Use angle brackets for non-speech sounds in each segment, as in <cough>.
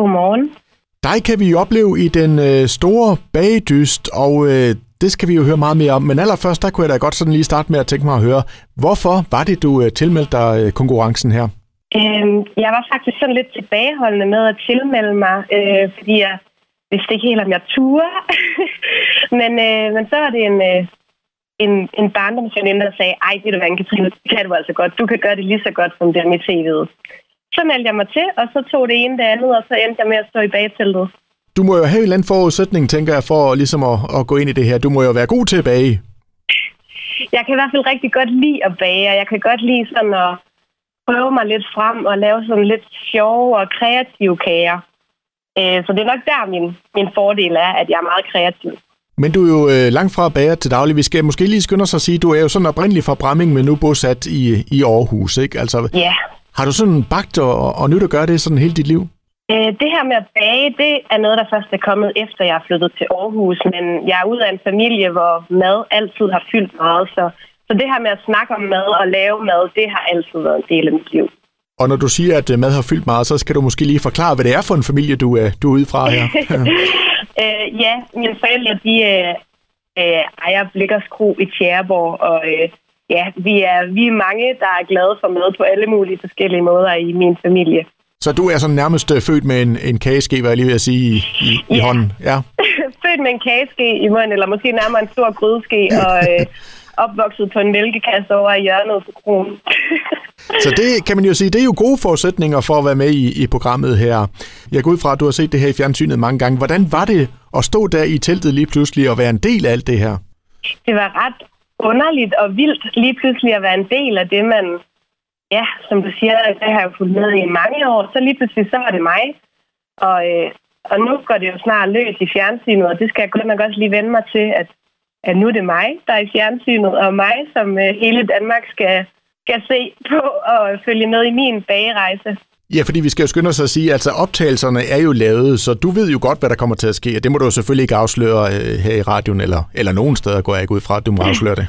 Godmorgen. Dig kan vi jo opleve i den øh, store bagedyst, og øh, det skal vi jo høre meget mere om. Men allerførst, der kunne jeg da godt sådan lige starte med at tænke mig at høre, hvorfor var det, du øh, tilmeldte dig øh, konkurrencen her? Øhm, jeg var faktisk sådan lidt tilbageholdende med at tilmelde mig, øh, fordi jeg vidste ikke helt, om jeg turde. <laughs> men, øh, men så var det en, øh, en, en barndomsveninde, der sagde, ej, det du hvad, Katrine, det kan du altså godt. Du kan gøre det lige så godt, som det er med tv'et. Så meldte jeg mig til, og så tog det ene det andet, og så endte jeg med at stå i bagteltet. Du må jo have en eller anden forudsætning, tænker jeg, for ligesom at, at gå ind i det her. Du må jo være god til at bage. Jeg kan i hvert fald rigtig godt lide at bage, og jeg kan godt lide sådan at prøve mig lidt frem og lave sådan lidt sjove og kreative kager. Øh, så det er nok der, min, min fordel er, at jeg er meget kreativ. Men du er jo øh, langt fra bager til daglig. Vi skal måske lige skynde os at sige, at du er jo sådan oprindelig fra Bramming, men nu bosat i, i Aarhus, ikke? Altså, Ja. Har du sådan bagt og, og nyt at gøre det sådan hele dit liv? Øh, det her med at bage, det er noget, der først er kommet efter, jeg er flyttet til Aarhus. Men jeg er ud af en familie, hvor mad altid har fyldt meget. Så, så det her med at snakke om mad og lave mad, det har altid været en del af mit liv. Og når du siger, at øh, mad har fyldt meget, så skal du måske lige forklare, hvad det er for en familie, du er, du er ude fra her. <laughs> Øh, ja, mine forældre, de øh, øh, ejer Blikkers Kro i Tjæreborg, og øh, ja, vi er, vi er mange, der er glade for mad på alle mulige forskellige måder i min familie. så du er sådan nærmest øh, født med en, en kageske, hvad jeg lige vil sige, i, i, i Ja. hånden. Ja. <laughs> Født med en kageske i munden, eller måske nærmere en stor grydeske, og øh, <laughs> opvokset på en mælkekasse over i hjørnet på kronen. Så det kan man jo sige, det er jo gode forudsætninger for at være med i, i programmet her. Jeg går ud fra, at du har set det her i fjernsynet mange gange. Hvordan var det at stå der i teltet lige pludselig og være en del af alt det her? det var ret underligt og vildt lige pludselig at være en del af det, man, ja, som du siger, det har jeg fulgt med i mange år, så lige pludselig så var det mig. Og, øh, og nu går det jo snart løs i fjernsynet, og det skal jeg godt nok også lige vende mig til, at, at nu er det mig, der er i fjernsynet, og mig, som øh, hele Danmark skal, skal se på og følge med i min bagerejse. Ja, fordi vi skal jo skynde os at sige, altså optagelserne er jo lavet, så du ved jo godt, hvad der kommer til at ske, og det må du jo selvfølgelig ikke afsløre øh, her i radioen, eller, eller nogen steder går jeg ikke ud fra, at du må afsløre det.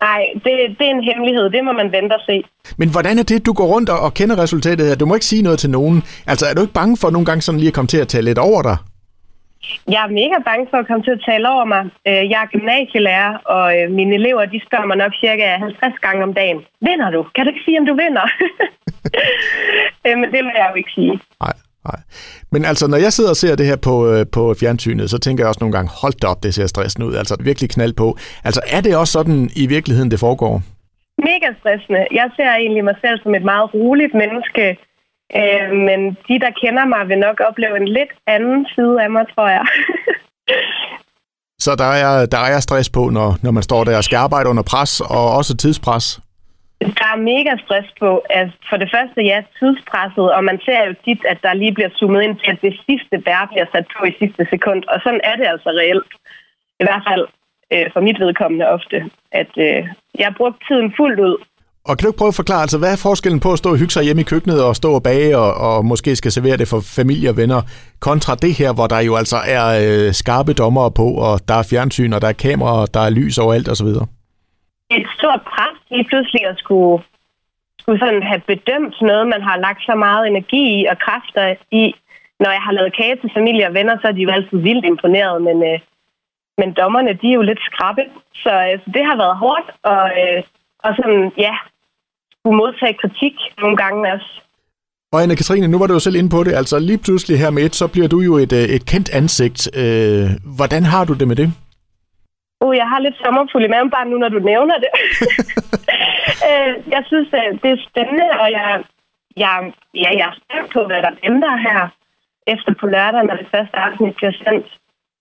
Nej, det, det er en hemmelighed. Det må man vente og se. Men hvordan er det, du går rundt og, og kender resultatet her? Du må ikke sige noget til nogen. Altså, er du ikke bange for nogle gange sådan lige at komme til at tale lidt over dig? Jeg er mega bange for at komme til at tale over mig. Øh, Jeg er gymnasielærer, og øh, mine elever de spørger mig nok cirka 50 gange om dagen. Vinder du? Kan du ikke sige, om du vinder? <laughs> Øh, Men det vil jeg jo ikke sige. Nej, nej. Men altså, når jeg sidder og ser det her på, på fjernsynet, så tænker jeg også nogle gange, hold da op, det ser stressende ud. Altså, virkelig knald på. Altså, er det også sådan i virkeligheden, det foregår? Mega stressende. Jeg ser egentlig mig selv som et meget roligt menneske. Øh, Men de, der kender mig, vil nok opleve en lidt anden side af mig, tror jeg. Så der er, der er stress på, når, når man står der og skal arbejde under pres, og også tidspres. Der er mega stress på. Altså, for det første, ja, tidspresset, og man ser jo tit, at der lige bliver zoomet ind til, at det sidste bær bliver sat på i sidste sekund. Og sådan er det altså reelt. I hvert fald øh, for mit vedkommende ofte, at øh, jeg har brugt tiden fuldt ud. Og kan du ikke prøve at forklare, altså, hvad er forskellen på at stå og hygge sig hjemme i køkkenet og stå og bage og, og måske skal servere det for familie og venner, kontra det her, hvor der jo altså er øh, skarpe dommere på, og der er fjernsyn, og der er kameraer, og der er lys overalt osv.? Et stort pres lige pludselig at skulle, skulle sådan have bedømt noget, man har lagt så meget energi i og kræfter i. Når jeg har lavet kage til familie og venner, så er de jo altid vildt imponeret, men, øh, men dommerne, de er jo lidt skrappe. Så, øh, så det har været hårdt, og, øh, og sådan, ja, skulle modtage kritik nogle gange også. Og Anna-Katrine, nu var du jo selv inde på det, altså lige pludselig her med et, så bliver du jo et, øh, et kendt ansigt. Øh, hvordan har du det med det? Uh, jeg har lidt sommerfuld i maven bare nu, når du nævner det. <laughs> øh, jeg synes, at det er spændende, og jeg, jeg, ja, jeg er spændt på, hvad der venter her efter på lørdag, når det første afsnit bliver sendt.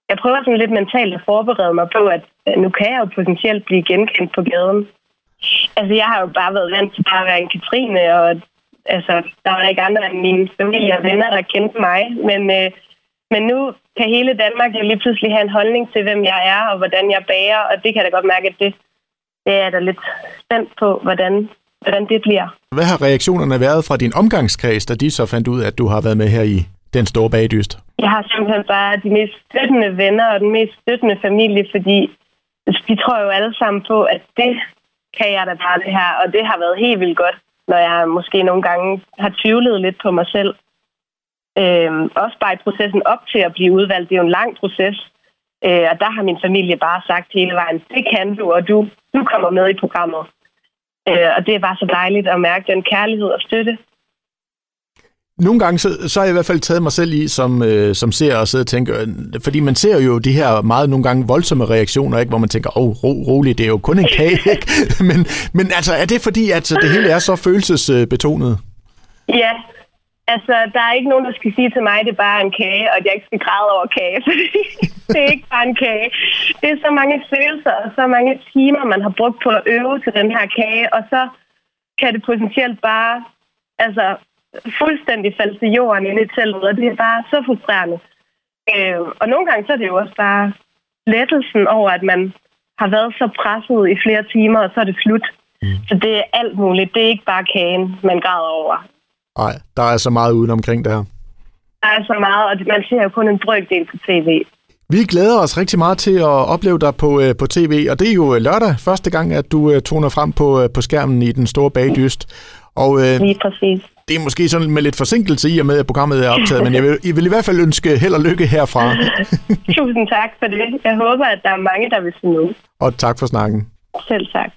Jeg prøver sådan lidt mentalt at forberede mig på, at øh, nu kan jeg jo potentielt blive genkendt på gaden. Altså, jeg har jo bare været vant til bare at være en Katrine, og altså, der var ikke andre end mine familie og venner, der kendte mig. Men, øh, men nu kan hele Danmark jo lige pludselig have en holdning til, hvem jeg er og hvordan jeg bager, og det kan jeg da godt mærke, at det, det er jeg da lidt spændt på, hvordan, hvordan det bliver. Hvad har reaktionerne været fra din omgangskreds, da de så fandt ud at du har været med her i den store bagdyst? Jeg har simpelthen bare de mest støttende venner og den mest støttende familie, fordi de tror jo alle sammen på, at det kan jeg da bare det her, og det har været helt vildt godt, når jeg måske nogle gange har tvivlet lidt på mig selv. Øhm, også bare i processen op til at blive udvalgt. Det er jo en lang proces. Øh, og der har min familie bare sagt hele vejen, det kan du, og du, du kommer med i programmet. Øh, og det er bare så dejligt at mærke den kærlighed og støtte. Nogle gange, så, så har jeg i hvert fald taget mig selv i, som, øh, som ser og sidder og tænker, øh, fordi man ser jo de her meget nogle gange voldsomme reaktioner, ikke, hvor man tænker, åh, oh, ro, roligt, det er jo kun en kage, <laughs> ikke? men, men altså, er det fordi, at det hele er så følelsesbetonet? Ja, altså, der er ikke nogen, der skal sige til mig, at det er bare en kage, og at jeg ikke skal græde over kage, <laughs> fordi det er ikke bare en kage. Det er så mange følelser og så mange timer, man har brugt på at øve til den her kage, og så kan det potentielt bare altså, fuldstændig falde til jorden inde i teltet, og det er bare så frustrerende. Øh, og nogle gange så er det jo også bare lettelsen over, at man har været så presset i flere timer, og så er det slut. Mm. Så det er alt muligt. Det er ikke bare kagen, man græder over. Nej, der er så meget uden omkring der. Der er så meget, og man ser jo kun en brøkdel på tv. Vi glæder os rigtig meget til at opleve dig på, øh, på tv, og det er jo lørdag første gang, at du øh, toner frem på, øh, på skærmen i den store bagdyst. Og, øh, Lige præcis. Det er måske sådan med lidt forsinkelse i og med, at programmet er optaget, men jeg vil, jeg vil i hvert fald ønske held og lykke herfra. <laughs> Tusind tak for det. Jeg håber, at der er mange, der vil se med. Og tak for snakken. Selv tak.